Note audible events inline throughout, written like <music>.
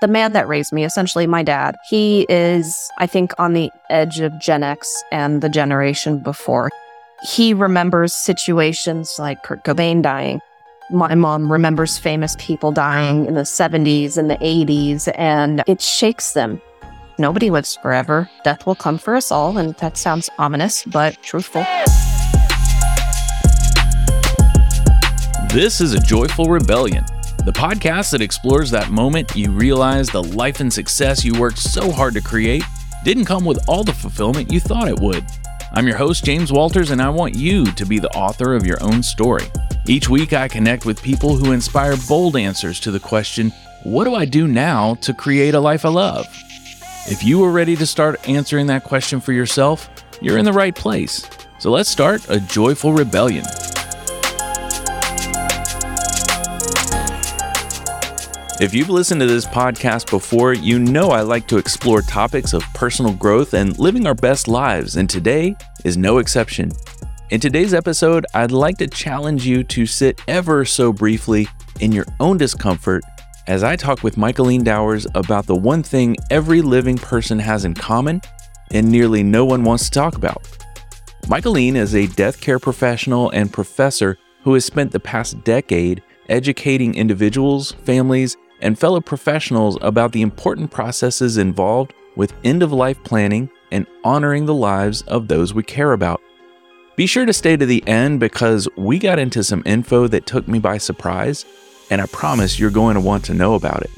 The man that raised me, essentially my dad, he is, I think, on the edge of Gen X and the generation before. He remembers situations like Kurt Cobain dying. My mom remembers famous people dying in the 70s and the 80s, and it shakes them. Nobody lives forever. Death will come for us all, and that sounds ominous, but truthful. This is a Joyful Rebellion, the podcast that explores that moment you realize the life and success you worked so hard to create didn't come with all the fulfillment you thought it would. I'm your host, James Walters, and I want you to be the author of your own story. Each week, I connect with people who inspire bold answers to the question what do I do now to create a life I love? If you are ready to start answering that question for yourself, you're in the right place. So let's start a joyful rebellion. If you've listened to this podcast before, you know I like to explore topics of personal growth and living our best lives, and today is no exception. In today's episode, I'd like to challenge you to sit ever so briefly in your own discomfort as I talk with Michaeline Dowers about the one thing every living person has in common and nearly no one wants to talk about. Michaeline is a death care professional and professor who has spent the past decade educating individuals, families, and fellow professionals about the important processes involved with end of life planning and honoring the lives of those we care about. Be sure to stay to the end because we got into some info that took me by surprise, and I promise you're going to want to know about it.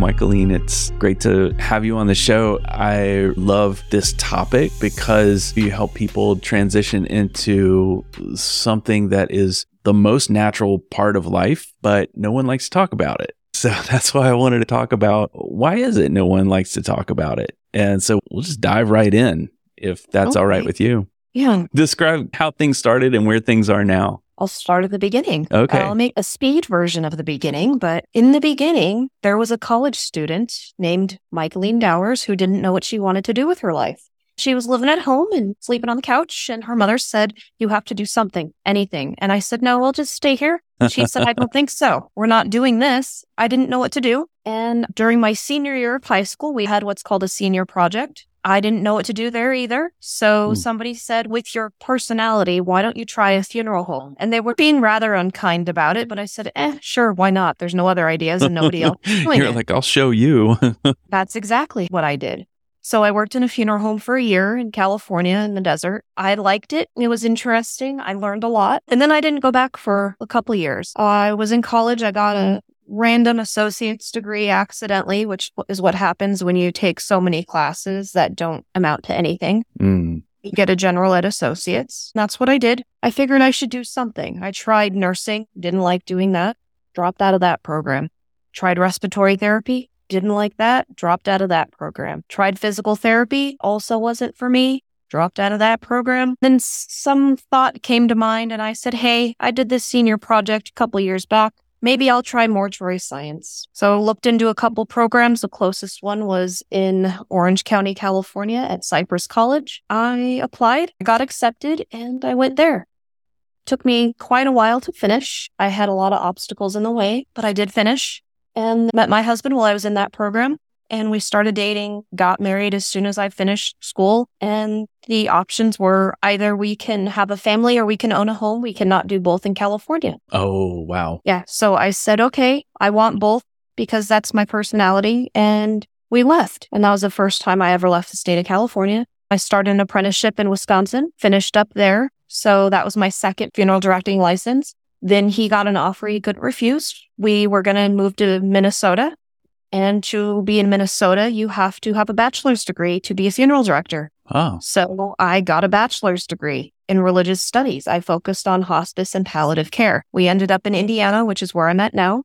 Michaeline, it's great to have you on the show. I love this topic because you help people transition into something that is the most natural part of life, but no one likes to talk about it. <laughs> So that's why I wanted to talk about why is it no one likes to talk about it? And so we'll just dive right in if that's okay. all right with you. Yeah. Describe how things started and where things are now. I'll start at the beginning. Okay. I'll make a speed version of the beginning, but in the beginning, there was a college student named Michaeline Dowers who didn't know what she wanted to do with her life. She was living at home and sleeping on the couch, and her mother said, You have to do something, anything. And I said, No, I'll just stay here. She said, I don't think so. We're not doing this. I didn't know what to do. And during my senior year of high school, we had what's called a senior project. I didn't know what to do there either. So mm. somebody said, with your personality, why don't you try a funeral home? And they were being rather unkind about it, but I said, eh, sure, why not? There's no other ideas and nobody else. <laughs> You're it. like, I'll show you. <laughs> That's exactly what I did. So I worked in a funeral home for a year in California in the desert. I liked it. It was interesting. I learned a lot. And then I didn't go back for a couple years. I was in college. I got a random associate's degree accidentally, which is what happens when you take so many classes that don't amount to anything. Mm. You get a general ed associate's. That's what I did. I figured I should do something. I tried nursing, didn't like doing that, dropped out of that program. Tried respiratory therapy, didn't like that, dropped out of that program. Tried physical therapy, also wasn't for me, dropped out of that program. Then some thought came to mind and I said, Hey, I did this senior project a couple years back maybe I'll try mortuary science. So I looked into a couple programs. The closest one was in Orange County, California at Cypress College. I applied, got accepted, and I went there. Took me quite a while to finish. I had a lot of obstacles in the way, but I did finish and met my husband while I was in that program and we started dating, got married as soon as I finished school. And the options were either we can have a family or we can own a home. We cannot do both in California. Oh, wow. Yeah. So I said, okay, I want both because that's my personality. And we left. And that was the first time I ever left the state of California. I started an apprenticeship in Wisconsin, finished up there. So that was my second funeral directing license. Then he got an offer he couldn't refuse. We were going to move to Minnesota and to be in Minnesota, you have to have a bachelor's degree to be a funeral director. Oh. So I got a bachelor's degree in religious studies. I focused on hospice and palliative care. We ended up in Indiana, which is where I'm at now.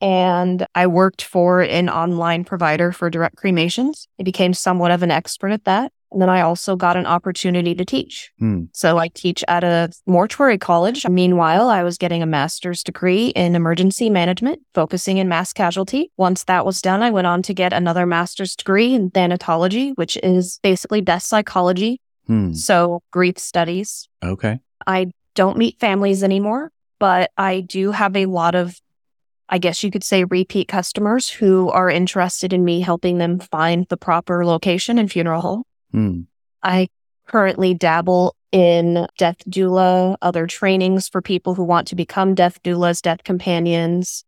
And I worked for an online provider for direct cremations. I became somewhat of an expert at that. And then I also got an opportunity to teach. Hmm. So I teach at a mortuary college. Meanwhile, I was getting a master's degree in emergency management, focusing in mass casualty. Once that was done, I went on to get another master's degree in thanatology, which is basically death psychology. Hmm. So grief studies. Okay. I don't meet families anymore, but I do have a lot of I guess you could say repeat customers who are interested in me helping them find the proper location and funeral home. Hmm. I currently dabble in death doula, other trainings for people who want to become death doulas, death companions,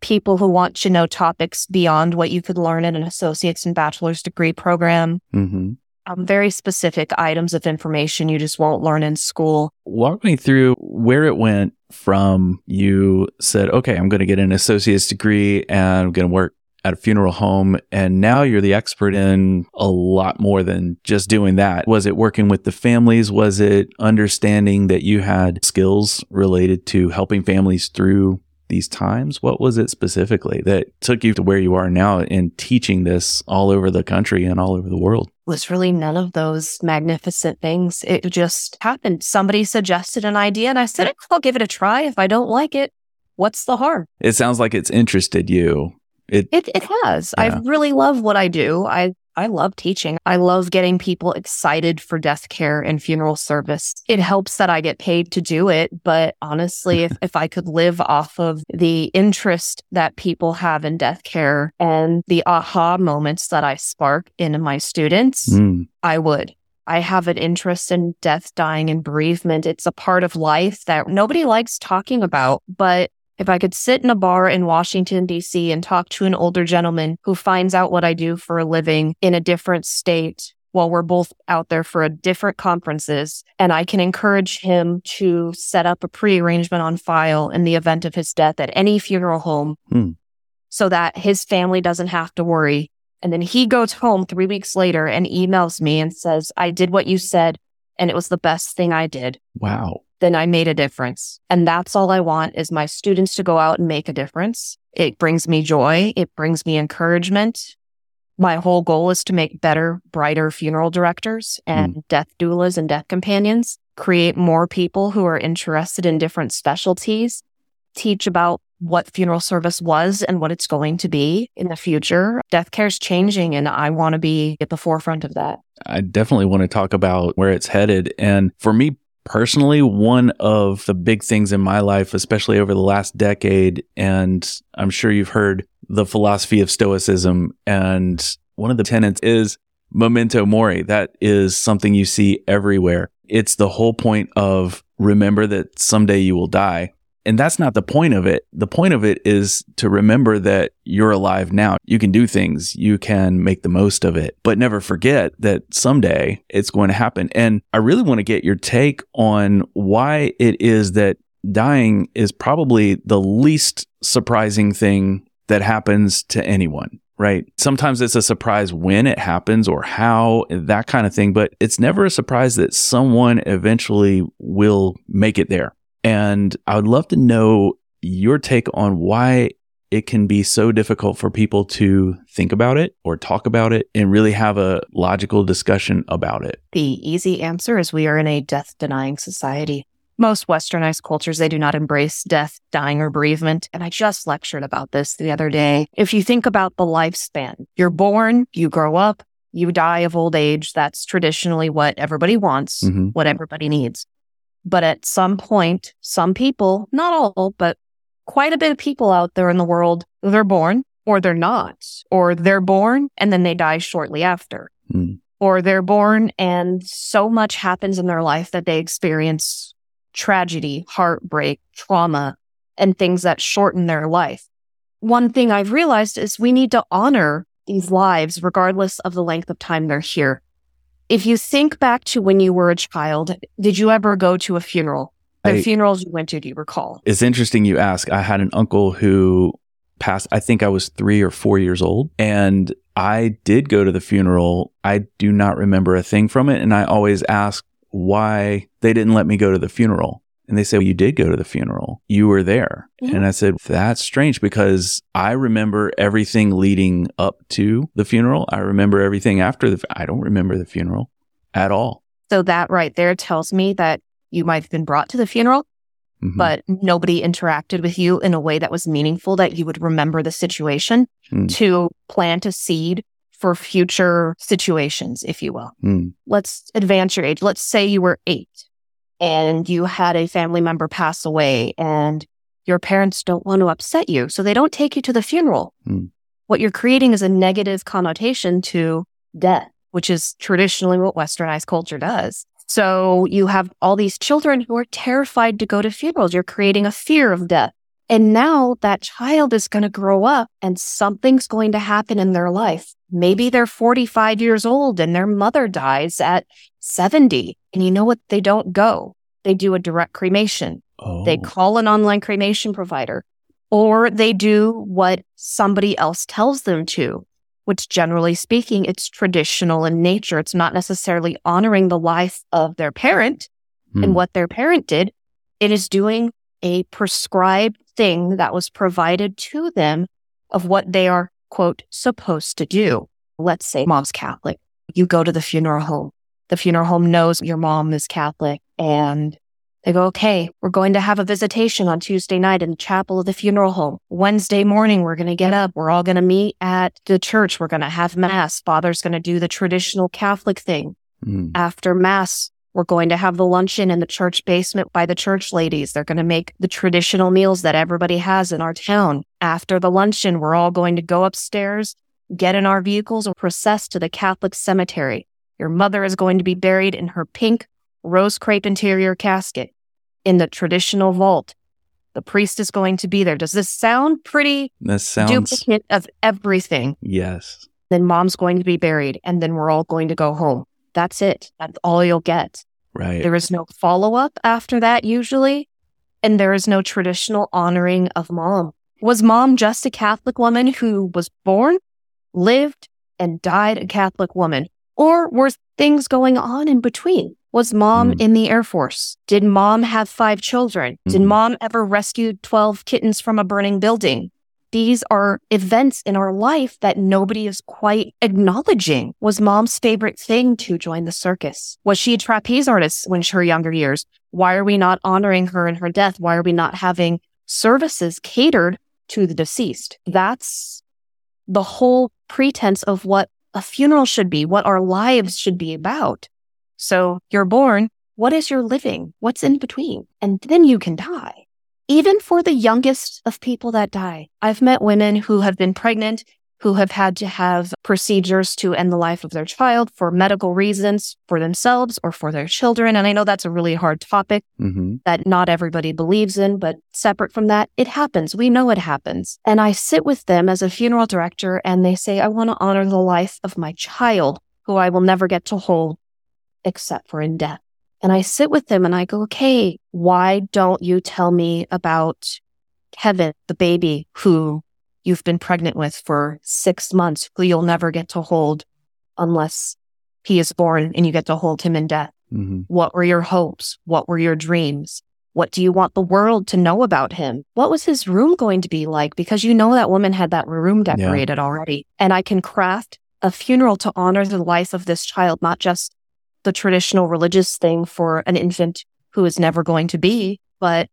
people who want to know topics beyond what you could learn in an associate's and bachelor's degree program. hmm Um, very specific items of information you just won't learn in school. Walk me through where it went from you said, okay, I'm going to get an associate's degree and I'm going to work at a funeral home. And now you're the expert in a lot more than just doing that. Was it working with the families? Was it understanding that you had skills related to helping families through these times? What was it specifically that took you to where you are now in teaching this all over the country and all over the world? was really none of those magnificent things. It just happened. Somebody suggested an idea and I said, I'll give it a try. If I don't like it, what's the harm? It sounds like it's interested you. It, It it has. Yeah. I really love what I do. I I love teaching. I love getting people excited for death care and funeral service. It helps that I get paid to do it, but honestly, if, if I could live off of the interest that people have in death care and the aha moments that I spark in my students, Mm, I would. I have an interest in death, dying, and bereavement. It's a part of life that nobody likes talking about. But if I could sit in a bar in Washington, D.C. and talk to an older gentleman who finds out what I do for a living in a different state while we're both out there for a different conferences, and I can encourage him to set up a pre-arrangement on file in the event of his death at any funeral home Hmm. so that his family doesn't have to worry and then he goes home three weeks later and emails me and says, I did what you said and it was the best thing I did. wow. Then I made a difference. And that's all I want is my students to go out and make a difference. It brings me joy. It brings me encouragement. My whole goal is to make better, brighter funeral directors and hmm. death doulas and death companions, create more people who are interested in different specialties, teach about what funeral service was and what it's going to be in the future. Death care is changing and I want to be at the forefront of that. I definitely want to talk about where it's headed. And for me personally, one of the big things in my life, especially over the last decade, and I'm sure you've heard the philosophy of Stoicism. And one of the tenets is memento mori. That is something you see everywhere. It's the whole point of remember that someday you will die. And that's not the point of it. The point of it is to remember that you're alive now. You can do things. You can make the most of it, but never forget that someday it's going to happen. And I really want to get your take on why it is that dying is probably the least surprising thing that happens to anyone. Right. Sometimes it's a surprise when it happens or how, that kind of thing, but it's never a surprise that someone eventually will make it there. And I would love to know your take on why it can be so difficult for people to think about it or talk about it and really have a logical discussion about it. The easy answer is we are in a death denying society. Most westernized cultures, they do not embrace death, dying, or bereavement. And I just lectured about this the other day. If you think about the lifespan, you're born, you grow up, you die of old age. That's traditionally what everybody wants, Mhm. what everybody needs. But at some point, some people, not all, but quite a bit of people out there in the world, they're born or they're not, or they're born and then they die shortly after Mm. or they're born and so much happens in their life that they experience tragedy, heartbreak, trauma, and things that shorten their life. One thing I've realized is we need to honor these lives regardless of the length of time they're here. If you think back to when you were a child, did you ever go to a funeral? The I- funerals you went to, do you recall? It's interesting you ask. I had an uncle who passed, I think I was three or four years old, and I did go to the funeral. I do not remember a thing from it. And I always ask why they didn't let me go to the funeral. And they say, well, you did go to the funeral. You were there. Mhm. And I said, that's strange because I remember everything leading up to the funeral. I remember everything after the, I don't remember the funeral at all. So that right there tells me that you might have been brought to the funeral, Mhm. but nobody interacted with you in a way that was meaningful that you would remember the situation Hmm. to plant a seed for future situations, if you will. Hmm. Let's advance your age. Let's say you were eight and you had a family member pass away and Your parents don't want to upset you, so they don't take you to the funeral. Hmm. What you're creating is a negative connotation to death, which is traditionally what westernized culture does. So you have all these children who are terrified to go to funerals. You're creating a fear of death. And now that child is going to grow up and something's going to happen in their life. Maybe they're 45 years old and their mother dies at 70. And you know what? They don't go. They do a direct cremation. Oh. They call an online cremation provider or they do what somebody else tells them to, which generally speaking, it's traditional in nature. It's not necessarily honoring the life of their parent Hmm. and what their parent did. It is doing a prescribed thing that was provided to them of what they are, quote, supposed to do. Let's say mom's Catholic. You go to the funeral home. The funeral home knows your mom is Catholic and they go, okay, we're going to have a visitation on Tuesday night in the chapel of the funeral home. Wednesday morning, we're going to get up. We're all going to meet at the church. We're going to have mass. Father's going to do the traditional Catholic thing. Hmm. After mass, we're going to have the luncheon in the church basement by the church ladies. They're going to make the traditional meals that everybody has in our town. After the luncheon, we're all going to go upstairs, get in our vehicles, or process to the Catholic cemetery. Your mother is going to be buried in her pink rose crepe interior casket in the traditional vault. The priest is going to be there. Does this sound pretty That sounds. duplicate of everything? Yes. Then mom's going to be buried, and then we're all going to go home. That's it. That's all you'll get. Right. There is no follow up after that, usually. And there is no traditional honoring of mom. Was mom just a Catholic woman who was born, lived, and died a Catholic woman? Or were things going on in between? Was mom Mm. in the Air Force? Did mom have five children? Did Mhm. mom ever rescue 12 kittens from a burning building? These are events in our life that nobody is quite acknowledging. Was mom's favorite thing to join the circus? Was she a trapeze artist when she her younger years? Why are we not honoring her in her death? Why are we not having services catered to the deceased? That's the whole pretense of what a funeral should be, what our lives should be about. So you're born. What is your living? What's in between? And then you can die. Even for the youngest of people that die, I've met women who have been pregnant, who have had to have procedures to end the life of their child for medical reasons for themselves or for their children. And I know that's a really hard topic hmm that not everybody believes in, but separate from that, it happens. We know it happens. And I sit with them as a funeral director and they say, I want to honor the life of my child who I will never get to hold except for in death. And I sit with them and I go, okay, why don't you tell me about Kevin, the baby who you've been pregnant with for six months, who you'll never get to hold unless he is born and you get to hold him in death? hmm What were your hopes? What were your dreams? What do you want the world to know about him? What was his room going to be like? Because you know that woman had that room decorated already. And I can craft a funeral to honor the life of this child, not just the traditional religious thing for an infant who is never going to be, but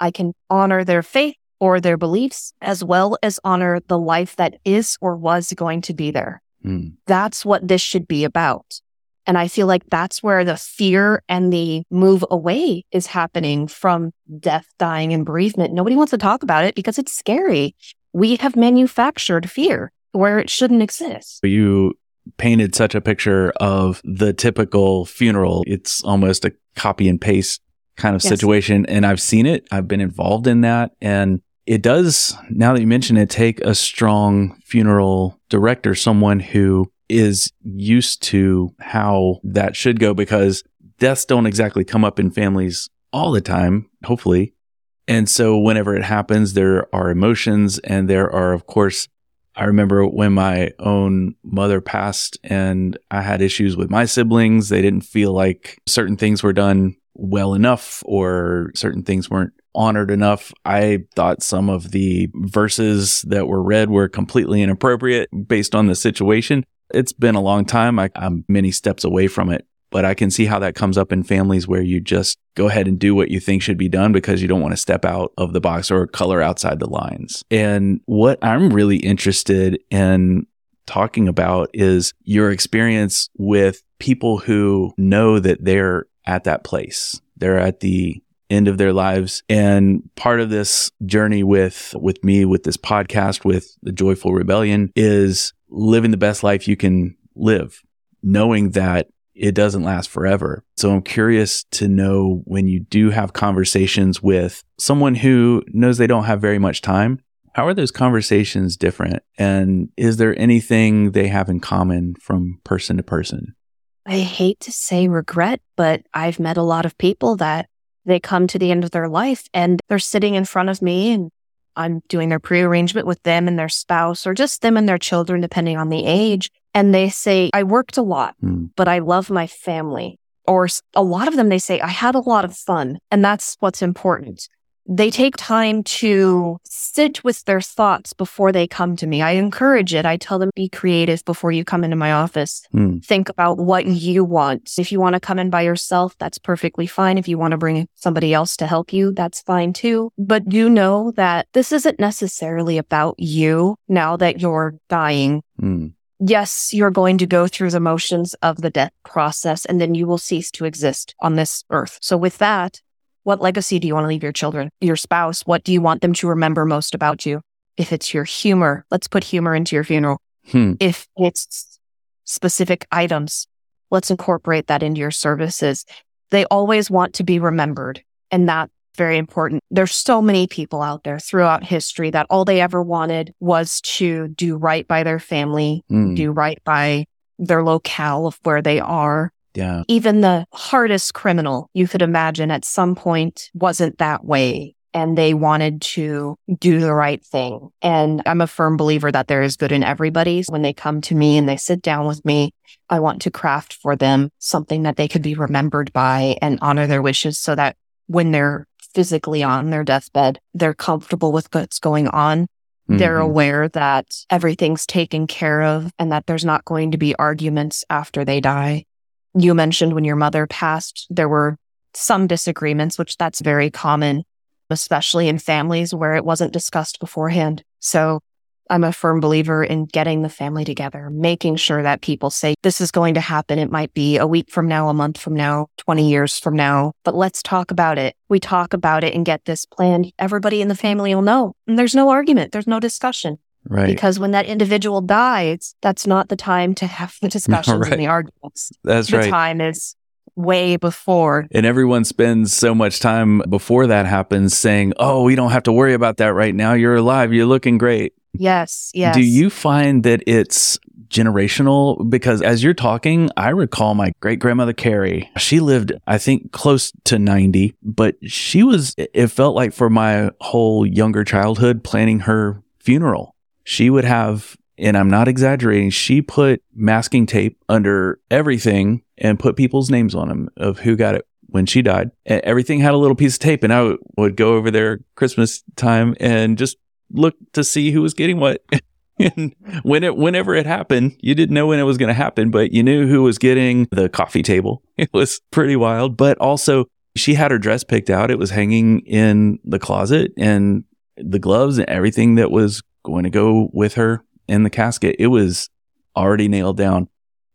I can honor their faith or their beliefs as well as honor the life that is or was going to be there. Mm. That's what this should be about. And I feel like that's where the fear and the move away is happening from death, dying, and bereavement. Nobody wants to talk about it because it's scary. We have manufactured fear where it shouldn't exist. You painted such a picture of the typical funeral. It's almost a copy and paste kind of Yes. situation. And I've seen it. I've been involved in that. And it does, now that you mention it, take a strong funeral director, someone who is used to how that should go because deaths don't exactly come up in families all the time, hopefully. And so whenever it happens, there are emotions and there are, of course, I remember when my own mother passed and I had issues with my siblings. They didn't feel like certain things were done well enough or certain things weren't honored enough. I thought some of the verses that were read were completely inappropriate based on the situation. It's been a long time. I, I'm many steps away from it, but I can see how that comes up in families where you just go ahead and do what you think should be done because you don't want to step out of the box or color outside the lines. And what I'm really interested in talking about is your experience with people who know that they're at that place. They're at the end of their lives. And part of this journey with, with me, with this podcast, with the Joyful Rebellion is living the best life you can live, knowing that it doesn't last forever. So I'm curious to know when you do have conversations with someone who knows they don't have very much time, how are those conversations different? And is there anything they have in common from person to person? I hate to say regret, but I've met a lot of people that they come to the end of their life and they're sitting in front of me and I'm doing their pre-arrangement with them and their spouse or just them and their children, depending on the age. And they say, I worked a lot, mm. but I love my family. Or a lot of them, they say, I had a lot of fun. And that's what's important they take time to sit with their thoughts before they come to me. I encourage it. I tell them be creative before you come into my office. Mm. Think about what you want. If you want to come in by yourself, that's perfectly fine. If you want to bring somebody else to help you, that's fine too. But you know that this isn't necessarily about you now that you're dying. Mm. Yes, you're going to go through the motions of the death process and then you will cease to exist on this earth. So with that, what legacy do you want to leave your children, your spouse? What do you want them to remember most about you? If it's your humor, let's put humor into your funeral. Hmm. If it's specific items, let's incorporate that into your services. They always want to be remembered. And that's very important. There's so many people out there throughout history that all they ever wanted was to do right by their family, mm. do right by their locale of where they are. Yeah. Even the hardest criminal you could imagine at some point wasn't that way. And they wanted to do the right thing. And I'm a firm believer that there is good in everybody. When they come to me and they sit down with me, I want to craft for them something that they could be remembered by and honor their wishes so that when they're physically on their deathbed, they're comfortable with what's going on. Mm-hmm. They're aware that everything's taken care of and that there's not going to be arguments after they die you mentioned when your mother passed, there were some disagreements, which that's very common, especially in families where it wasn't discussed beforehand. So I'm a firm believer in getting the family together, making sure that people say, this is going to happen. It might be a week from now, a month from now, 20 years from now, but let's talk about it. We talk about it and get this planned. Everybody in the family will know. And there's no argument. There's no discussion. Right. Because when that individual dies, that's not the time to have the <laughs> discussions right. and the arguments. That's the right. The time is way before. And everyone spends so much time before that happens saying, Oh, we don't have to worry about that right now. You're alive. You're looking great. Yes. Yes. Do you find that it's generational? Because as you're talking, I recall my great grandmother Carrie. She lived, I think, close to 90, but she was, it felt like for my whole younger childhood, planning her funeral she would have, and I'm not exaggerating, she put masking tape under everything and put people's names on them of who got it when she died. And Everything had a little piece of tape, and I would go over there Christmas time and just look to see who was getting what. <laughs> and when it, whenever it happened, you didn't know when it was going to happen, but you knew who was getting the coffee table. <laughs> It was pretty wild, but also she had her dress picked out. It was hanging in the closet and the gloves and everything that was going to go with her in the casket. It was already nailed down.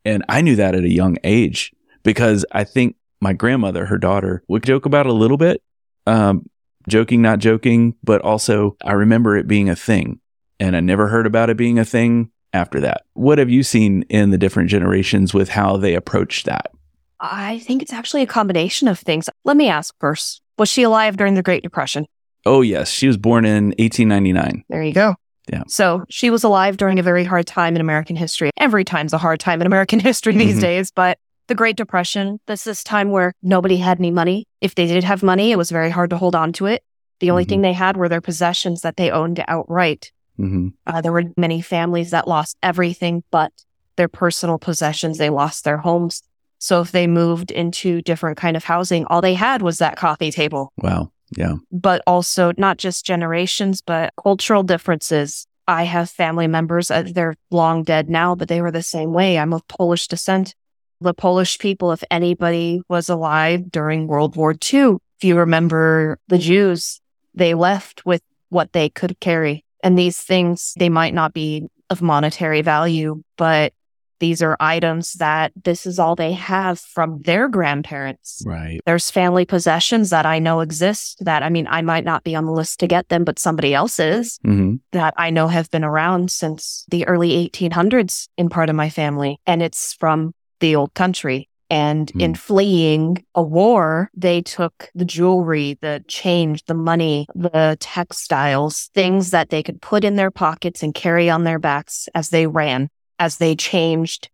And I knew that at a young age because I think my grandmother, her daughter, would joke about it a little bit. Um, joking, not joking, but also I remember it being a thing. And I never heard about it being a thing after that. What have you seen in the different generations with how they approach that? I think it's actually a combination of things. Let me ask first Was she alive during the Great Depression? Oh, yes. She was born in 1899. There you go. Yeah. So she was alive during a very hard time in American history. Every time's a hard time in American <laughs> history these mm-hmm. days, but the Great Depression, this this time where nobody had any money. If they did have money, it was very hard to hold on to it. The only mm-hmm. thing they had were their possessions that they owned outright. Mm-hmm. Uh, there were many families that lost everything but their personal possessions. They lost their homes. So if they moved into different kind of housing, all they had was that coffee table. Wow. Yeah. But also not just generations, but cultural differences. I have family members, uh, they're long dead now, but they were the same way. I'm of Polish descent. The Polish people, if anybody was alive during World War II, if you remember the Jews, they left with what they could carry. And these things, they might not be of monetary value, but These are items that this is all they have from their grandparents. Right. There's family possessions that I know exist that, I mean, I might not be on the list to get them, but somebody else is hmm that I know have been around since the early 1800s in part of my family. And it's from the old country. And in fleeing a war, they took the jewelry, the change, the money, the textiles, things that they could put in their pockets and carry on their backs as they ran, as they changed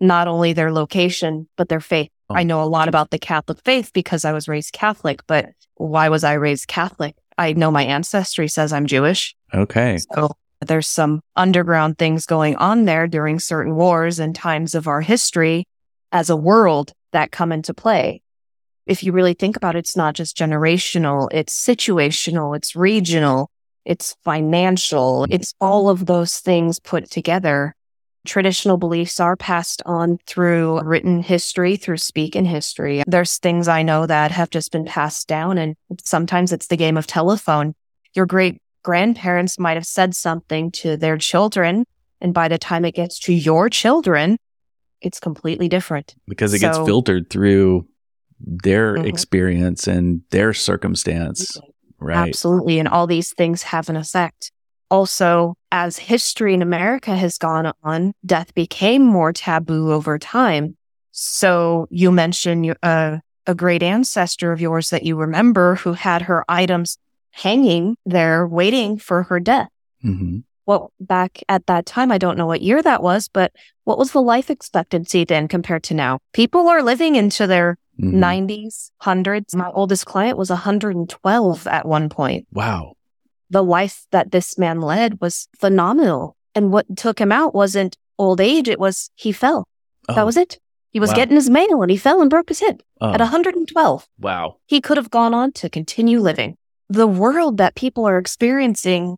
not only their location, but their faith. Oh. I know a lot about the Catholic faith because I was raised Catholic, but why was I raised Catholic? I know my ancestry says I'm Jewish. Okay. So there's some underground things going on there during certain wars and times of our history as a world that come into play. If you really think about it, it's not just generational, it's situational, it's regional, it's financial, it's all of those things put together. Traditional beliefs are passed on through written history, through speaking history. There's things I know that have just been passed down, and sometimes it's the game of telephone. Your great grandparents might have said something to their children, and by the time it gets to your children, it's completely different. Because it gets filtered through their Mhm. experience and their circumstance. Right. Absolutely. And all these things have an effect. Also, as history in America has gone on, death became more taboo over time. So you mentioned uh, a great ancestor of yours that you remember who had her items hanging there waiting for her death. hmm Well, back at that time, I don't know what year that was, but what was the life expectancy then compared to now? People are living into their Mhm. 90s, hundreds. My oldest client was 112 at one point. Wow. The life that this man led was phenomenal. And what took him out wasn't old age, it was he fell. Oh, That was it. He was Wow. getting his mail and he fell and broke his hip oh, at 112. wow. He could have gone on to continue living. The world that people are experiencing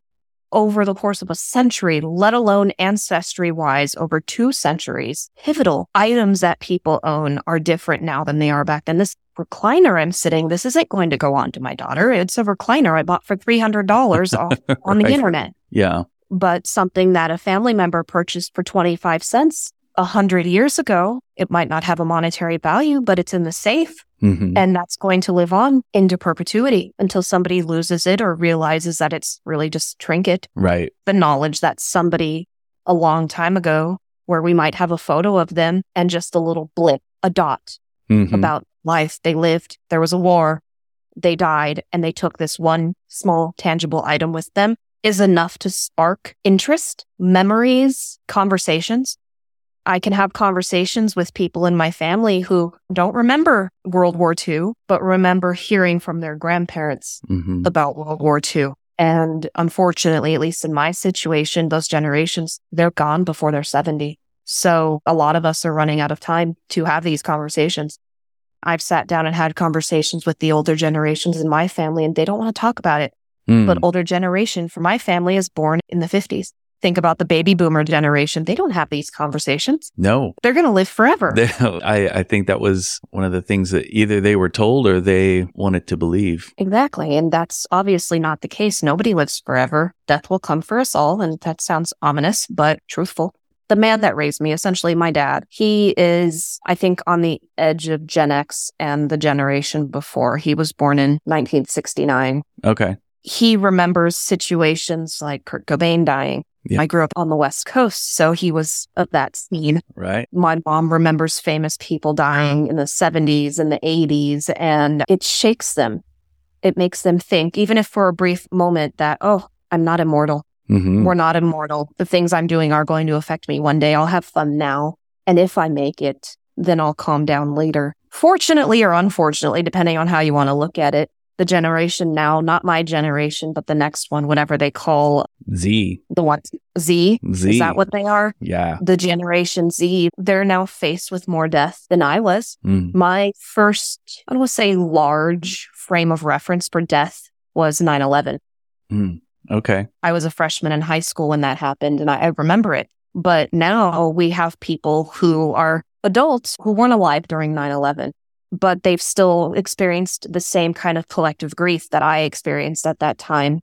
over the course of a century, let alone ancestry wise over two centuries, pivotal items that people own are different now than they are back then. This recliner I'm sitting, this isn't going to go on to my daughter. It's a recliner I bought for $300 off <laughs> on the internet, Yeah. but something that a family member purchased for 25 cents a hundred years ago, it might not have a monetary value, but it's in the safe hmm and that's going to live on into perpetuity until somebody loses it or realizes that it's really just trinket. Right. The knowledge that somebody a long time ago, where we might have a photo of them and just a little blip, a dot Mhm. about life. They lived, there was a war, they died, and they took this one small tangible item with them is enough to spark interest, memories, conversations. I can have conversations with people in my family who don't remember World War II, but remember hearing from their grandparents Mhm. about World War II. And unfortunately, at least in my situation, those generations, they're gone before they're 70. So a lot of us are running out of time to have these conversations. I've sat down and had conversations with the older generations in my family and they don't want to talk about it. Mm. But older generation for my family is born in the 50s. Think about the baby boomer generation. They don't have these conversations. no. They're going to live forever. <laughs> I, I think that was one of the things that either they were told or they wanted to believe. Exactly. And that's obviously not the case. Nobody lives forever. Death will come for us all. And that sounds ominous, but truthful. The man that raised me, essentially my dad, he is, I think, on the edge of Gen X and the generation before. He was born in 1969. Okay. He remembers situations like Kurt Cobain dying. Yeah. I grew up on the West Coast, so he was of that scene Right. my mom remembers famous people dying in the 70s and the 80s, and it shakes them. It makes them think, even if for a brief moment, that, oh, I'm not immortal. Hmm We're not immortal. The things I'm doing are going to affect me one day. I'll have fun now. And if I make it, then I'll calm down later. Fortunately or unfortunately, depending on how you want to look at it, the generation now, not my generation, but the next one, whatever they call Z. the one Z, Z. is that what they are? Yeah. the Generation Z, they're now faced with more death than I was. Mm. My first, I don't want to say large frame of reference for death was 9 11. Mm. Okay. I was a freshman in high school when that happened and I, I remember it. But now we have people who are adults who weren't alive during 9 11, but they've still experienced the same kind of collective grief that I experienced at that time.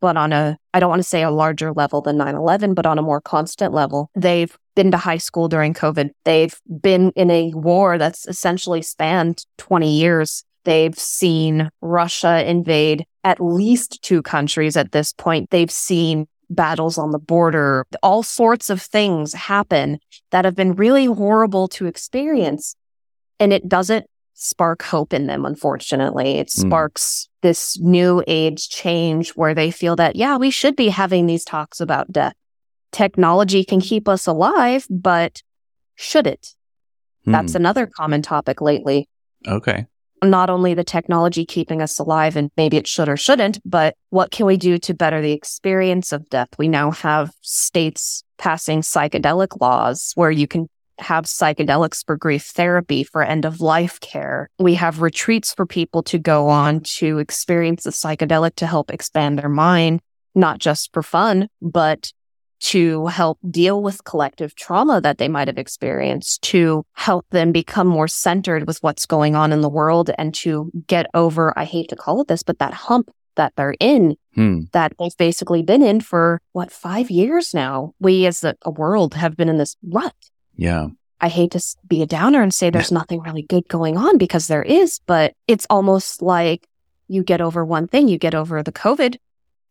but on a, I don't want to say a larger level than 9 11, but on a more constant level. They've been to high school during COVID. They've been in a war that's essentially spanned 20 years. They've seen Russia invade at least two countries at this point. They've seen battles on the border. All sorts of things happen that have been really horrible to experience. And it doesn't spark hope in them, unfortunately. It mm. sparks this new age change where they feel that, yeah, we should be having these talks about death. Technology can keep us alive, but should it? Mm. That's another common topic lately. Okay not only the technology keeping us alive and maybe it should or shouldn't, but what can we do to better the experience of death? We now have states passing psychedelic laws where you can have psychedelics for grief therapy, for end of life care. We have retreats for people to go on to experience the psychedelic to help expand their mind, not just for fun, but to help deal with collective trauma that they might have experienced, to help them become more centered with what's going on in the world and to get over, I hate to call it this, but that hump that they're in hmm. that they've basically been in for what, five years now. We as a, a world have been in this rut. Yeah. I hate to be a downer and say there's nothing really good going on because there is, but it's almost like you get over one thing, you get over the COVID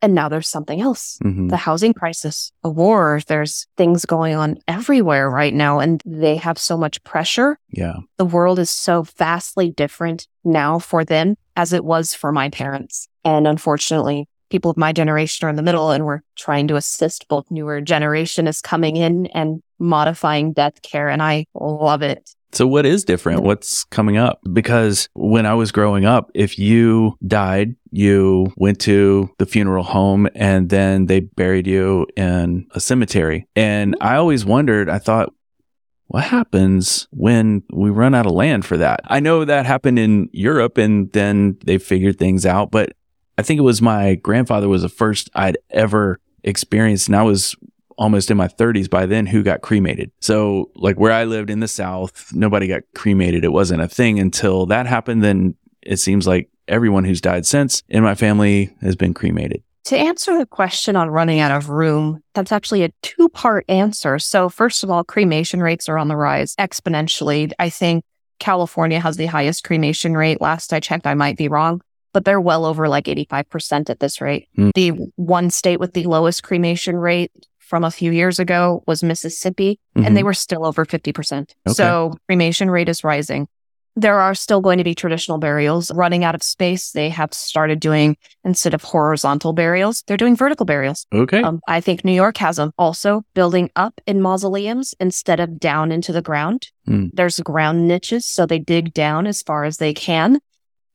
and now there's something else mm-hmm. the housing crisis, a war. There's things going on everywhere right now, and they have so much pressure. Yeah. The world is so vastly different now for them as it was for my parents. And unfortunately, people of my generation are in the middle, and we're trying to assist both newer generation is coming in and modifying death care. And I love it. So what is different? What's coming up? Because when I was growing up, if you died, you went to the funeral home and then they buried you in a cemetery. And I always wondered, I thought, what happens when we run out of land for that? I know that happened in Europe and then they figured things out, but I think it was my grandfather was the first I'd ever experienced and I was almost in my 30s by then who got cremated. So, like where I lived in the South, nobody got cremated. It wasn't a thing until that happened. Then it seems like everyone who's died since in my family has been cremated. To answer the question on running out of room, that's actually a two part answer. So, first of all, cremation rates are on the rise exponentially. I think California has the highest cremation rate. Last I checked, I might be wrong, but they're well over like 85% at this rate. Mm. The one state with the lowest cremation rate from a few years ago was Mississippi, mm-hmm. and they mm-hmm. were still over 50%. Okay. So cremation rate is rising. There are still going to be traditional burials running out of space. They have started doing, instead of horizontal burials, they're doing vertical burials. Okay. Um, I think New York has them also building up in mausoleums instead of down into the ground. Mm. There's ground niches. So they dig down as far as they can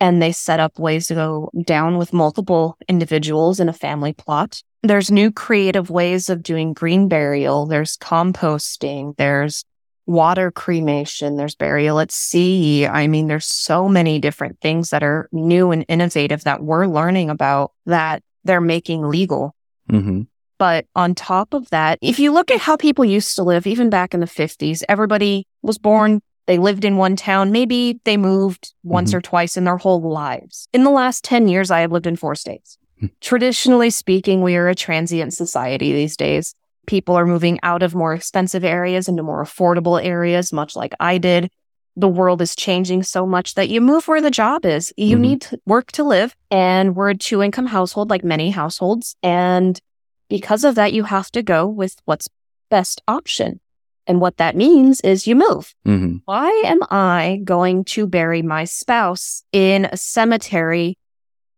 and they set up ways to go down with multiple individuals in a family plot. There's new creative ways of doing green burial. There's composting. There's water cremation. There's burial at sea. I mean, there's so many different things that are new and innovative that we're learning about that they're making legal. Mm-hmm. But on top of that, if you look at how people used to live, even back in the 50s, everybody was born they lived in one town. Maybe they moved once mm-hmm. or twice in their whole lives. In the last 10 years, I have lived in four states. Hmm. Traditionally speaking, we are a transient society these days. People are moving out of more expensive areas into more affordable areas, much like I did. The world is changing so much that you move where the job is. You mm-hmm. need to work to live. And we're a two income household, like many households. And because of that, you have to go with what's best option. And what that means is you move. Mm-hmm. Why am I going to bury my spouse in a cemetery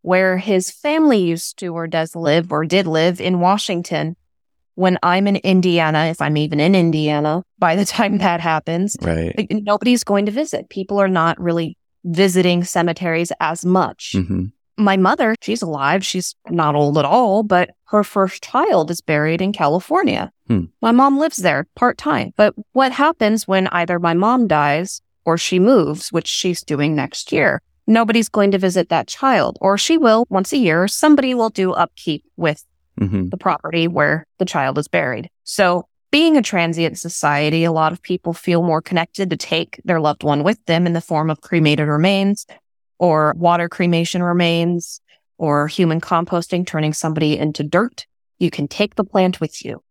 where his family used to or does live or did live in Washington when I'm in Indiana, if I'm even in Indiana by the <laughs> time that happens? Right. Nobody's going to visit. People are not really visiting cemeteries as much. Mm-hmm my mother, she's alive. She's not old at all, but her first child is buried in California. Hmm. My mom lives there part time. But what happens when either my mom dies or she moves, which she's doing next year? Nobody's going to visit that child, or she will once a year. Somebody will do upkeep with mm-hmm. the property where the child is buried. So being a transient society, a lot of people feel more connected to take their loved one with them in the form of cremated remains or water cremation remains or human composting, turning somebody into dirt. You can take the plant with you.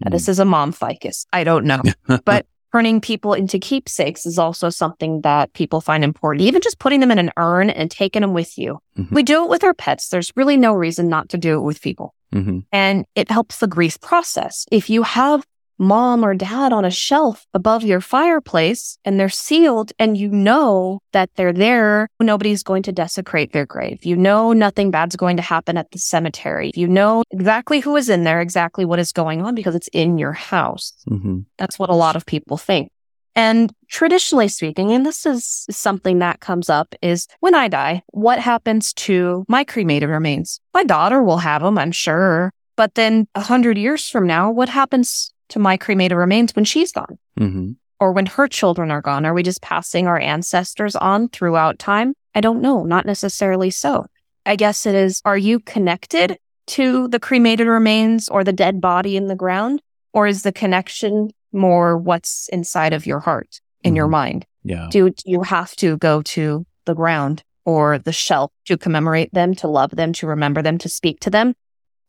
Now, this is a mom ficus. I don't know, <laughs> but turning people into keepsakes is also something that people find important. Even just putting them in an urn and taking them with you. Mhm. We do it with our pets. There's really no reason not to do it with people. Mhm. And it helps the grief process. If you have mom or dad on a shelf above your fireplace and they're sealed and you know that they're there, nobody's going to desecrate their grave. You know nothing bad's going to happen at the cemetery. You know exactly who is in there, exactly what is going on because it's in your house. Mhm. That's what a lot of people think. And traditionally speaking, and this is something that comes up, is when I die, what happens to my cremated remains? My daughter will have them, I'm sure. But then a hundred years from now, what happens to my cremated remains when she's gone? Mhm. Or when her children are gone? Are we just passing our ancestors on throughout time? I don't know. Not necessarily so. I guess it is, are you connected to the cremated remains or the dead body in the ground? Or is the connection more what's inside of your heart, in your Mhm. mind? Yeah. Do you have to go to the ground or the shelf to commemorate them, to love them, to remember them, to speak to them?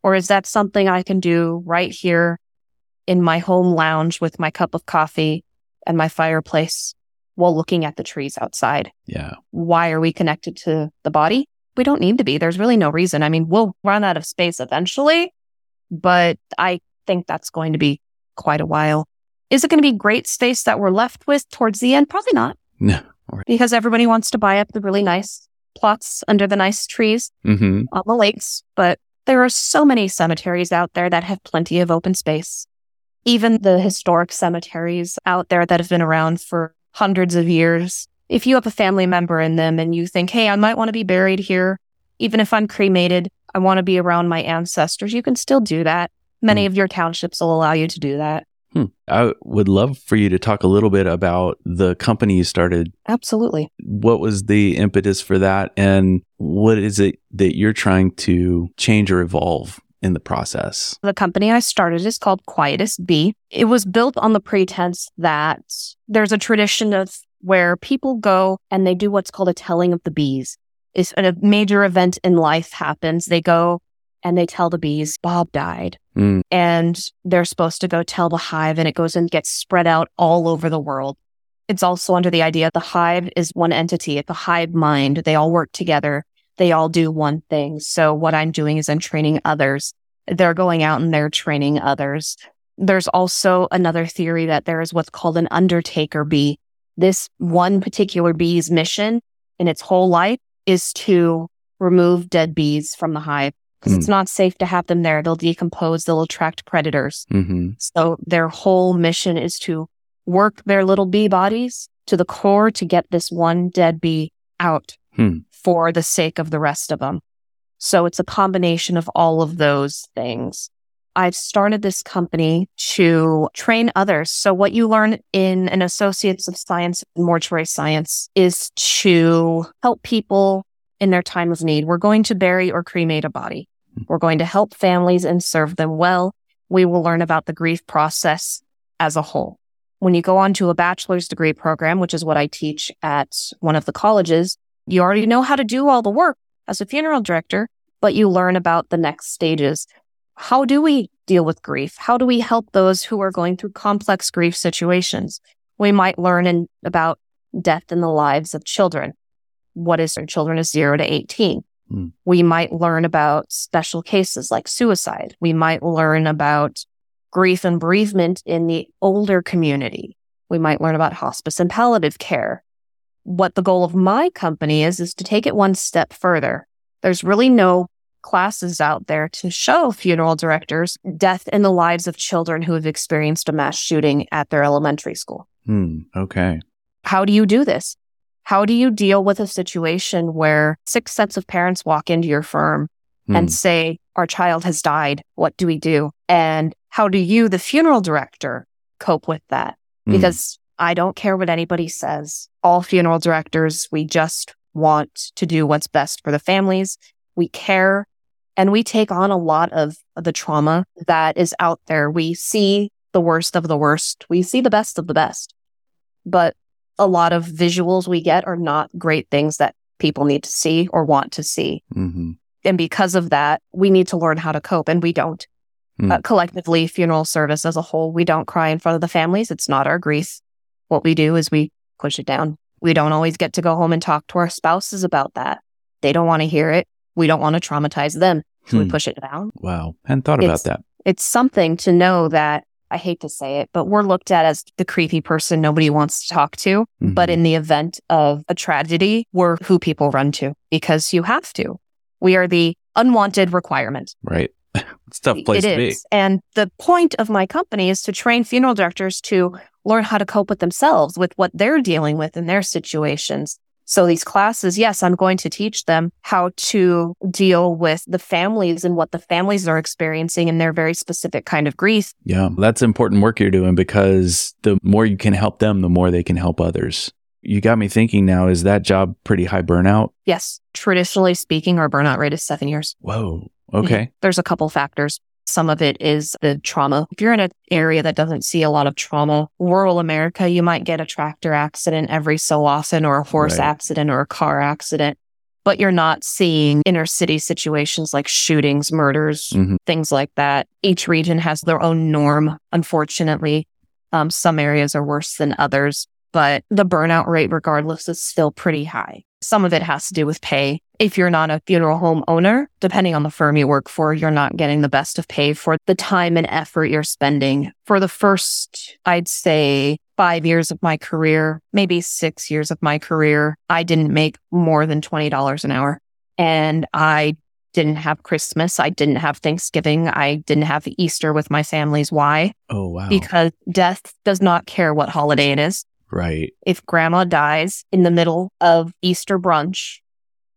Or is that something I can do right here in my home lounge with my cup of coffee and my fireplace while looking at the trees outside? Yeah. Why are we connected to the body? We don't need to be. There's really no reason. I mean, we'll run out of space eventually, but I think that's going to be quite a while. Is it going to be great space that we're left with towards the end? Probably not No. because everybody wants to buy up the really nice plots under the nice trees Mhm. on the lakes. But there are so many cemeteries out there that have plenty of open space. Even the historic cemeteries out there that have been around for hundreds of years. If you have a family member in them and you think, hey, I might want to be buried here, even if I'm cremated, I want to be around my ancestors, you can still do that. Many Hmm. of your townships will allow you to do that. Hmm. I would love for you to talk a little bit about the company you started. Absolutely. What was the impetus for that? And what is it that you're trying to change or evolve in the process? The company I started is called Quietus Bee. It was built on the pretense that there's a tradition of where people go and they do what's called a telling of the bees. If a major event in life happens, they go and they tell the bees, Bob died. Mm. And they're supposed to go tell the hive and it goes and gets spread out all over the world. It's also under the idea the hive is one entity, it's a hive mind. They all work together. They all do one thing. So what I'm doing is I'm training others. They're going out and they're training others. There's also another theory that there is what's called an undertaker bee. This one particular bee's mission in its whole life is to remove dead bees from the hive because it's not safe to have them there. They'll decompose, they'll attract predators. hmm So their whole mission is to work their little bee bodies to the core to get this one dead bee out Hmm. for the sake of the rest of them. So it's a combination of all of those things. I've started this company to train others. So what you learn in an associates of science in mortuary science is to help people in their time of need. We're going to bury or cremate a body. We're going to help families and serve them well. We will learn about the grief process as a whole. When you go on to a bachelor's degree program, which is what I teach at one of the colleges, you already know how to do all the work as a funeral director, but you learn about the next stages. How do we deal with grief? How do we help those who are going through complex grief situations? We might learn in, about death in the lives of children. What is children is zero to 18? Hmm. We might learn about special cases like suicide. We might learn about grief and bereavement in the older community. We might learn about hospice and palliative care. What the goal of my company is, is to take it one step further. There's really no classes out there to show funeral directors death in the lives of children who have experienced a mass shooting at their elementary school. Hmm. Okay. How do you do this? How do you deal with a situation where six sets of parents walk into your firm Hmm. and say, Our child has died. What do we do? And how do you, the funeral director, cope with that? Hmm. Because I don't care what anybody says. All funeral directors, we just want to do what's best for the families. We care and we take on a lot of the trauma that is out there. We see the worst of the worst. We see the best of the best. But a lot of visuals we get are not great things that people need to see or want to see. hmm And because of that, we need to learn how to cope and we don't. Hmm. Uh, collectively, funeral service as a whole, we don't cry in front of the families. It's not our grief. What we do is we push it down. We don't always get to go home and talk to our spouses about that. They don't want to hear it. We don't want to traumatize them. So we Hmm. push it down. Wow. Hadn't thought about It's- that. It's something to know that I hate to say it, but we're looked at as the creepy person nobody wants to talk to. But Mhm. in the event of a tragedy, we're who people run to because you have to. We are the unwanted requirement. right. It's a tough place It to be. And the point of my company is to train funeral directors to learn how to cope with themselves, with what they're dealing with in their situations. So these classes, yes, I'm going to teach them how to deal with the families and what the families are experiencing in their very specific kind of grief. Yeah, that's important work you're doing because the more you can help them, the more they can help others. You got me thinking now, is that job pretty high burnout? Yes, traditionally speaking, our burnout rate is seven years. Whoa. Okay. There's a couple factors. Some of it is the trauma. If you're in an area that doesn't see a lot of trauma, rural America, you might get a tractor accident every so often or a horse Right. accident or a car accident, but you're not seeing inner city situations like shootings, murders, Mhm. things like that. Each region has their own norm, unfortunately. Um, some areas are worse than others, but the burnout rate, regardless, is still pretty high. Some of it has to do with pay. If you're not a funeral home owner, depending on the firm you work for, you're not getting the best of pay for the time and effort you're spending. For the first, I'd say, five years of my career, maybe six years of my career, I didn't make more than $20 an hour. And I didn't have Christmas. I didn't have Thanksgiving. I didn't have Easter with my families. Why? Oh, wow. Because death does not care what holiday it is right. if grandma dies in the middle of Easter brunch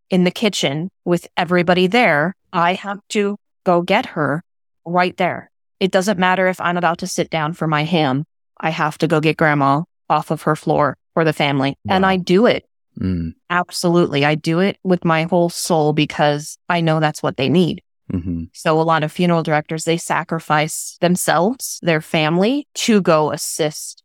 in the kitchen with everybody there, I have to go get her right there. It doesn't matter if I'm about to sit down for my ham. I have to go get grandma off of her floor for the family. And I do it. Mm. Absolutely. I do it with my whole soul because I know that's what they need. hmm So a lot of funeral directors, they sacrifice themselves, their family to go assist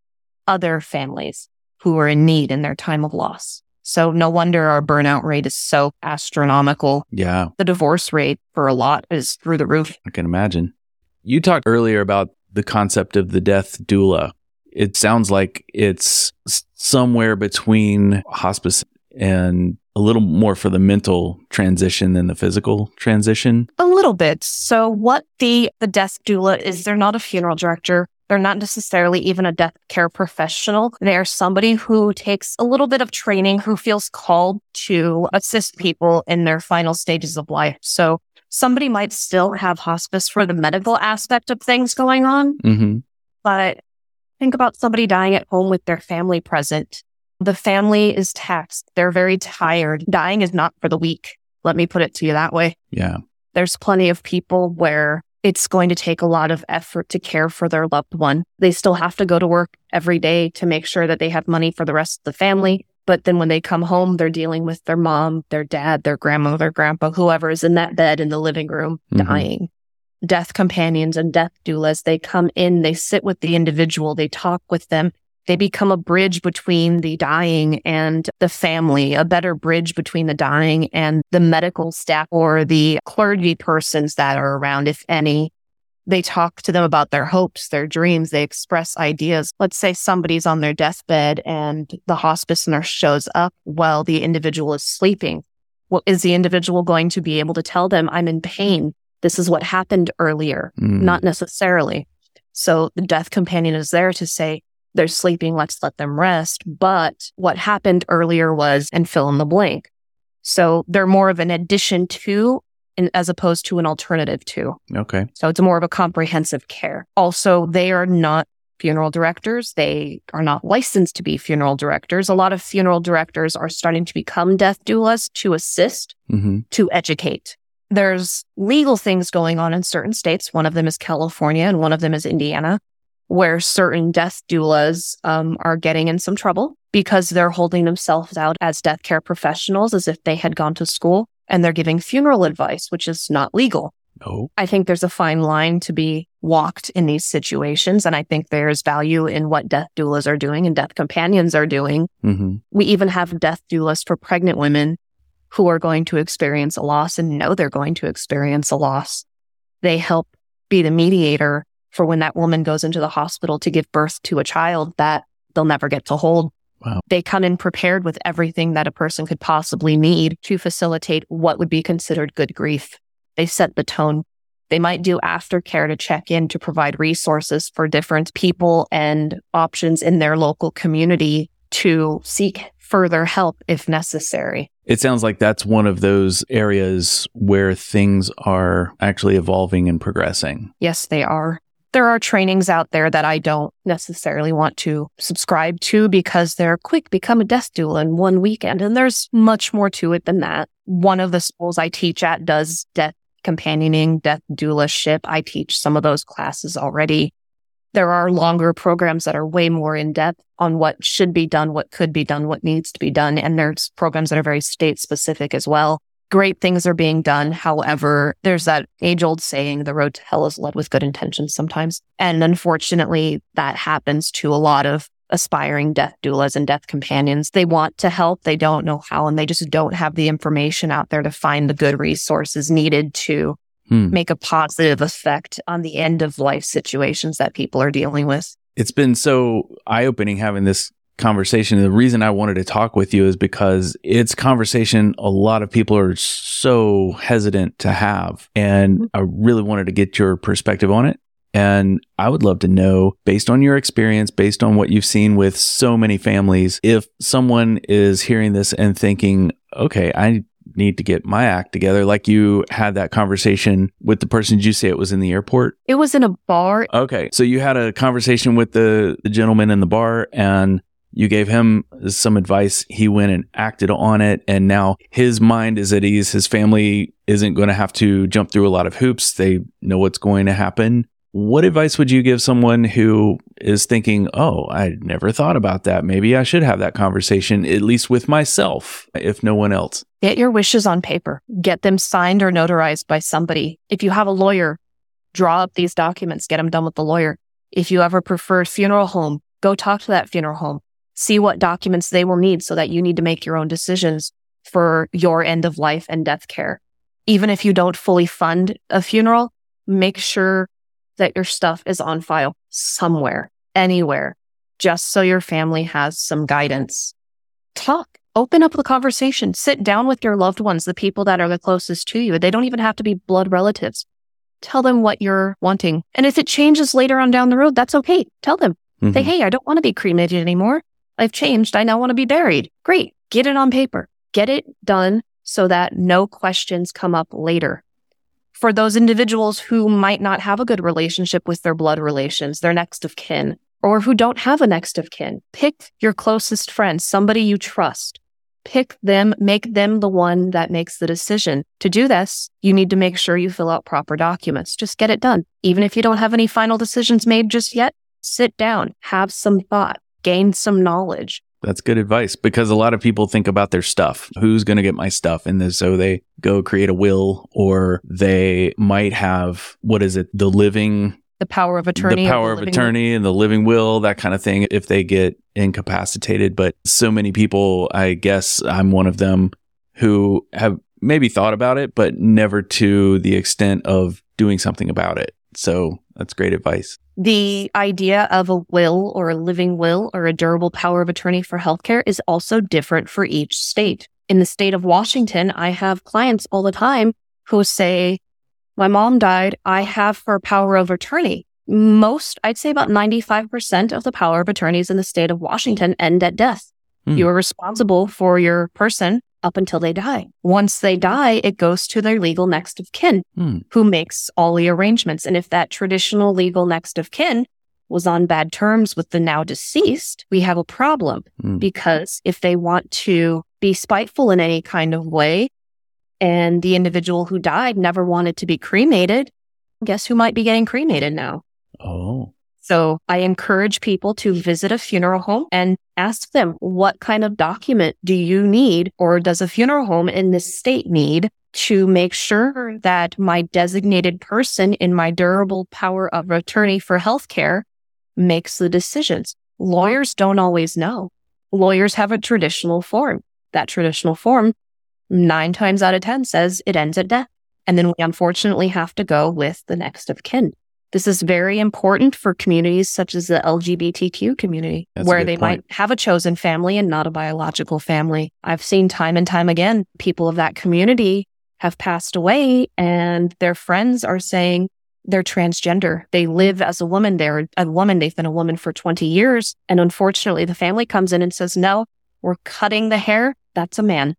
other families who are in need in their time of loss. So no wonder our burnout rate is so astronomical. Yeah, The divorce rate for a lot is through the roof. I can imagine. You talked earlier about the concept of the death doula. It sounds like it's somewhere between hospice and a little more for the mental transition than the physical transition. A little bit. So what the the death doula is, they're not a funeral director. They're not necessarily even a death care professional. They are somebody who takes a little bit of training, who feels called to assist people in their final stages of life. So somebody might still have hospice for the medical aspect of things going on, Mm-hmm. but think about somebody dying at home with their family present. The family is taxed. They're very tired. Dying is not for the weak. Let me put it to you that way Yeah. there's plenty of people where it's going to take a lot of effort to care for their loved one. They still have to go to work every day to make sure that they have money for the rest of the family. But then when they come home, they're dealing with their mom, their dad, their grandma, their grandpa, whoever is in that bed in the living room Mhm. dying. Death companions and death doulas, they come in, they sit with the individual, they talk with them. They become a bridge between the dying and the family, a better bridge between the dying and the medical staff or the clergy persons that are around, if any. They talk to them about their hopes, their dreams. They express ideas. Let's say somebody's on their deathbed and the hospice nurse shows up while the individual is sleeping. Well, is the individual going to be able to tell them, I'm in pain? This is what happened earlier. Mm. Not necessarily. So the death companion is there to say, they're sleeping, let's let them rest. But what happened earlier was, and fill in the blank. So they're more of an addition to, as opposed to an alternative to. okay. So it's more of a comprehensive care. Also, they are not funeral directors. They are not licensed to be funeral directors. A lot of funeral directors are starting to become death doulas to assist Mm-hmm. to educate. There's legal things going on in certain states. One of them is California and one of them is Indiana, where certain death doulas um, are getting in some trouble because they're holding themselves out as death care professionals as if they had gone to school and they're giving funeral advice, which is not legal. Oh. I think there's a fine line to be walked in these situations. And I think there's value in what death doulas are doing and death companions are doing Mm-hmm. we even have death doulas for pregnant women who are going to experience a loss and know they're going to experience a loss. They help be the mediator for when that woman goes into the hospital to give birth to a child that they'll never get to hold. Wow. They come in prepared with everything that a person could possibly need to facilitate what would be considered good grief. They set the tone. They might do aftercare to check in to provide resources for different people and options in their local community to seek further help if necessary. It sounds like that's one of those areas where things are actually evolving and progressing. Yes, they are there are trainings out there that I don't necessarily want to subscribe to because they're quick, become a death doula in one weekend. And there's much more to it than that. One of the schools I teach at does death companioning, death doulaship. I teach some of those classes already. There are longer programs that are way more in depth on what should be done, what could be done, what needs to be done. And there's programs that are very state specific as well great things are being done. However, there's that age old saying, the road to hell is led with good intentions sometimes. And unfortunately, that happens to a lot of aspiring death doulas and death companions. They want to help. They don't know how, and they just don't have the information out there to find the good resources needed to hmm. make a positive effect on the end of life situations that people are dealing with. It's been so eye opening having this conversation. The reason I wanted to talk with you is because it's conversation a lot of people are so hesitant to have. And mm-hmm. I really wanted to get your perspective on it. And I would love to know, based on your experience, based on what you've seen with so many families, if someone is hearing this and thinking, okay, I need to get my act together. Like you had that conversation with the person. Did you say it was in the airport? It was in a bar. Okay. So you had a conversation with the, the gentleman in the bar and you gave him some advice. He went and acted on it. And now his mind is at ease. His family isn't going to have to jump through a lot of hoops. They know what's going to happen. What advice would you give someone who is thinking, oh, I never thought about that. Maybe I should have that conversation, at least with myself, if no one else? Get your wishes on paper, get them signed or notarized by somebody. If you have a lawyer, draw up these documents, get them done with the lawyer. If you ever prefer funeral home, go talk to that funeral home see what documents they will need so that you need to make your own decisions for your end of life and death care. Even if you don't fully fund a funeral, make sure that your stuff is on file somewhere, anywhere, just so your family has some guidance. Talk, open up the conversation, sit down with your loved ones, the people that are the closest to you. They don't even have to be blood relatives. Tell them what you're wanting. And if it changes later on down the road, that's okay. Tell them, mm-hmm. say, hey, I don't want to be cremated anymore. I've changed. I now want to be buried. Great. Get it on paper. Get it done so that no questions come up later. For those individuals who might not have a good relationship with their blood relations, their next of kin, or who don't have a next of kin, pick your closest friend, somebody you trust. Pick them, make them the one that makes the decision. To do this, you need to make sure you fill out proper documents. Just get it done. Even if you don't have any final decisions made just yet, sit down, have some thought, gain some knowledge. That's good advice because a lot of people think about their stuff. Who's going to get my stuff? And so they go create a will or they might have, what is it? The living the power of attorney, the power the of attorney, will. and the living will, that kind of thing, if they get incapacitated. But so many people, I guess I'm one of them who have maybe thought about it, but never to the extent of doing something about it. So that's great advice. The idea of a will or a living will or a durable power of attorney for healthcare is also different for each state. In the state of Washington, I have clients all the time who say, my mom died. I have her power of attorney. Most, I'd say about 95% of the power of attorneys in the state of Washington end at death. Mm. You are responsible for your person up until they die. Once they die, it goes to their legal next of kin mm. who makes all the arrangements. And if that traditional legal next of kin was on bad terms with the now deceased, we have a problem mm. because if they want to be spiteful in any kind of way and the individual who died never wanted to be cremated, guess who might be getting cremated now? Oh. So I encourage people to visit a funeral home and ask them, what kind of document do you need or does a funeral home in this state need to make sure that my designated person in my durable power of attorney for healthcare makes the decisions? Lawyers don't always know. Lawyers have a traditional form. That traditional form nine times out of 10 says it ends at death. And then we unfortunately have to go with the next of kin. This is very important for communities such as the LGBTQ community, That's where they point. might have a chosen family and not a biological family. I've seen time and time again, people of that community have passed away and their friends are saying they're transgender. They live as a woman. They're a woman. They've been a woman for 20 years. And unfortunately, the family comes in and says, no, we're cutting the hair. That's a man.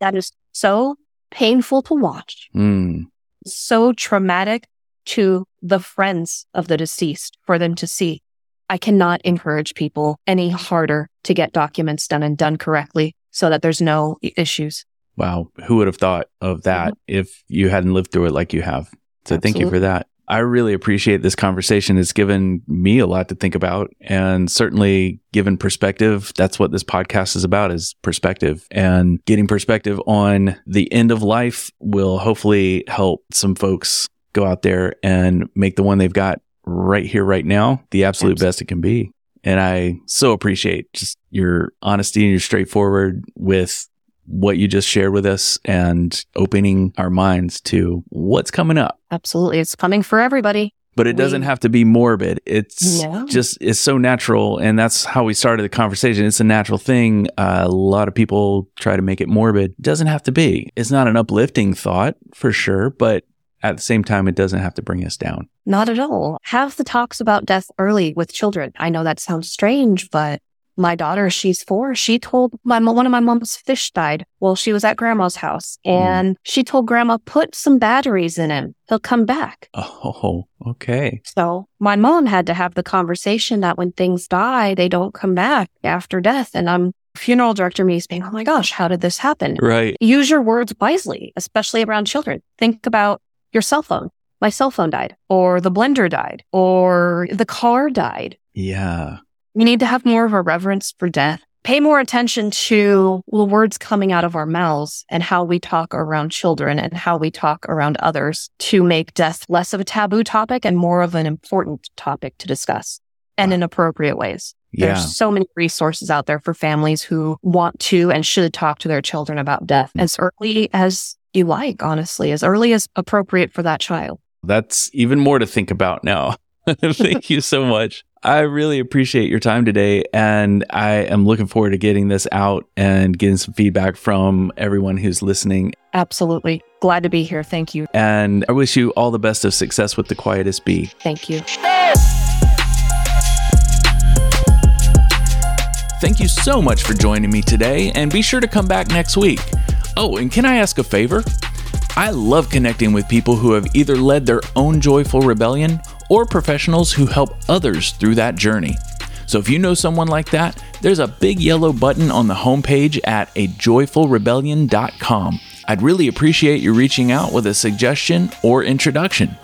That is so painful to watch Mm, so traumatic to the friends of the deceased for them to see. I cannot encourage people any harder to get documents done and done correctly so that there's no issues. wow. Who would have thought of that mm-hmm. if you hadn't lived through it like you have? So thank you for that. I really appreciate this conversation. It's given me a lot to think about and certainly given perspective. That's what this podcast is about is perspective and getting perspective on the end of life will hopefully help some folks go out there and make the one they've got right here, right now, the absolute Absolutely. best it can be. And I so appreciate just your honesty and your straightforward with what you just shared with us and opening our minds to what's coming up. Absolutely. It's coming for everybody. But it doesn't have to be morbid. It's No. just, it's so natural. And that's how we started the conversation. It's a natural thing. Uh, a lot of people try to make it morbid. It doesn't have to be. It's not an uplifting thought for sure. But at the same time, it doesn't have to bring us down. Not at all. Have the talks about death early with children. I know that sounds strange, but my daughter, she's four. She told my one of my mom's fish died while she was at grandma's house, hmm. and she told grandma put some batteries in him. He'll come back. Oh, okay. So my mom had to have the conversation that when things die, they don't come back after death. And I'm funeral director me is being, oh my gosh, how did this happen? Right. Use your words wisely, especially around children. Think about your cell phone. My cell phone died, or the blender died, or the car died. Yeah. We need to have more of a reverence for death. Pay more attention to the words coming out of our mouths and how we talk around children and how we talk around others to make death less of a taboo topic and more of an important topic to discuss and in appropriate ways. Yeah. There's so many resources out there for families who want to and should talk to their children about death hmm. as early as you like, honestly, as early as appropriate for that child. That's even more to think about now. <laughs> Thank you so much. I really appreciate your time today. And I am looking forward to getting this out and getting some feedback from everyone who's listening. Absolutely. Glad to be here. Thank you. And I wish you all the best of success with the Quietus Bee. Thank you. Thank you so much for joining me today, and be sure to come back next week. Oh, and can I ask a favor? I love connecting with people who have either led their own joyful rebellion or professionals who help others through that journey. So if you know someone like that, there's a big yellow button on the homepage at ajoyfulrebellion.com. I'd really appreciate you reaching out with a suggestion or introduction.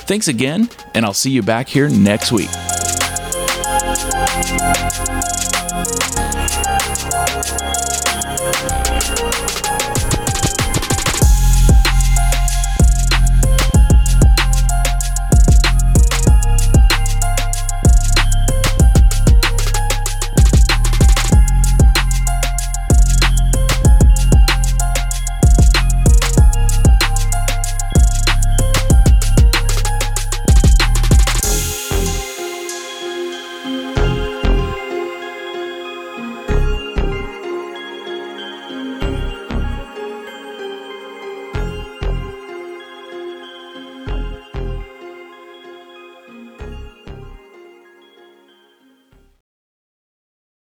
Thanks again, and I'll see you back here next week.